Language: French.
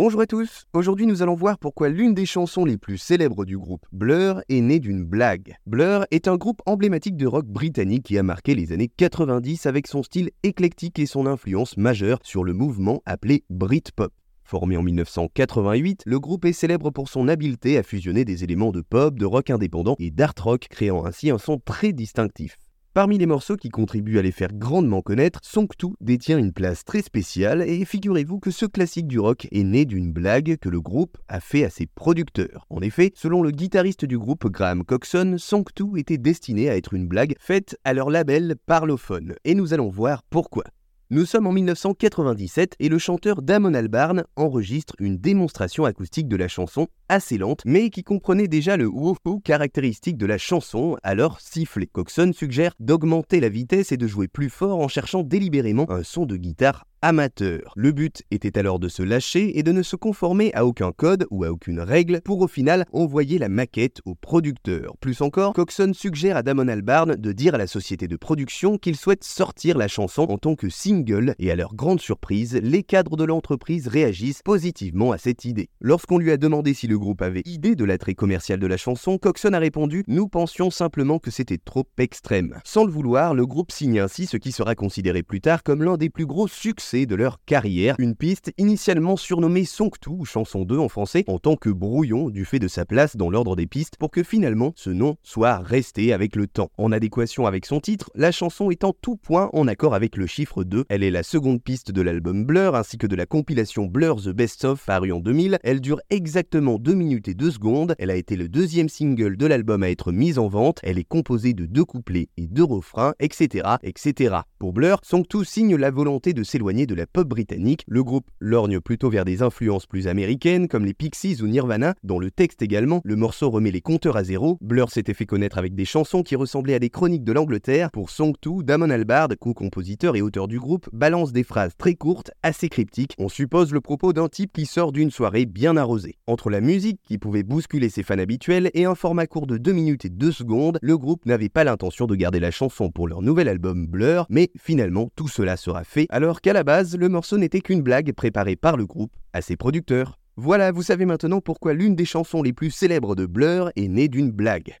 Bonjour à tous, aujourd'hui nous allons voir pourquoi l'une des chansons les plus célèbres du groupe Blur est née d'une blague. Blur est un groupe emblématique de rock britannique qui a marqué les années 90 avec son style éclectique et son influence majeure sur le mouvement appelé Britpop. Formé en 1988, le groupe est célèbre pour son habileté à fusionner des éléments de pop, de rock indépendant et d'art rock, créant ainsi un son très distinctif. Parmi les morceaux qui contribuent à les faire grandement connaître, Songtu détient une place très spéciale et figurez-vous que ce classique du rock est né d'une blague que le groupe a fait à ses producteurs. En effet, selon le guitariste du groupe Graham Coxon, Songtu était destiné à être une blague faite à leur label Parlophone et nous allons voir pourquoi. Nous sommes en 1997 et le chanteur Damon Albarn enregistre une démonstration acoustique de la chanson assez lente, mais qui comprenait déjà le woohoo caractéristique de la chanson, alors sifflé. Coxon suggère d'augmenter la vitesse et de jouer plus fort en cherchant délibérément un son de guitare amateur. Le but était alors de se lâcher et de ne se conformer à aucun code ou à aucune règle pour au final envoyer la maquette au producteur. Plus encore, Coxon suggère à Damon Albarn de dire à la société de production qu'il souhaite sortir la chanson en tant que single et à leur grande surprise, les cadres de l'entreprise réagissent positivement à cette idée. Lorsqu'on lui a demandé si le groupe avait idée de l'attrait commercial de la chanson, Coxon a répondu Nous pensions simplement que c'était trop extrême. Sans le vouloir, le groupe signe ainsi ce qui sera considéré plus tard comme l'un des plus gros succès de leur carrière, une piste initialement surnommée Songtu, chanson 2 en français, en tant que brouillon du fait de sa place dans l'ordre des pistes pour que finalement ce nom soit resté avec le temps. En adéquation avec son titre, la chanson est en tout point en accord avec le chiffre 2. Elle est la seconde piste de l'album Blur ainsi que de la compilation Blur The Best Of paru en 2000. Elle dure exactement 2 minutes et 2 secondes. Elle a été le deuxième single de l'album à être mise en vente. Elle est composée de deux couplets et deux refrains, etc. etc. Pour Blur, Songtu signe la volonté de s'éloigner de la pop britannique, le groupe lorgne plutôt vers des influences plus américaines comme les Pixies ou Nirvana, dont le texte également, le morceau remet les compteurs à zéro. Blur s'était fait connaître avec des chansons qui ressemblaient à des chroniques de l'Angleterre. Pour Song 2, Damon Albarn, co-compositeur et auteur du groupe, balance des phrases très courtes, assez cryptiques. On suppose le propos d'un type qui sort d'une soirée bien arrosée. Entre la musique qui pouvait bousculer ses fans habituels et un format court de 2 minutes et 2 secondes, le groupe n'avait pas l'intention de garder la chanson pour leur nouvel album Blur, mais finalement tout cela sera fait alors qu'à la le morceau n'était qu'une blague préparée par le groupe à ses producteurs. Voilà, vous savez maintenant pourquoi l'une des chansons les plus célèbres de Blur est née d'une blague.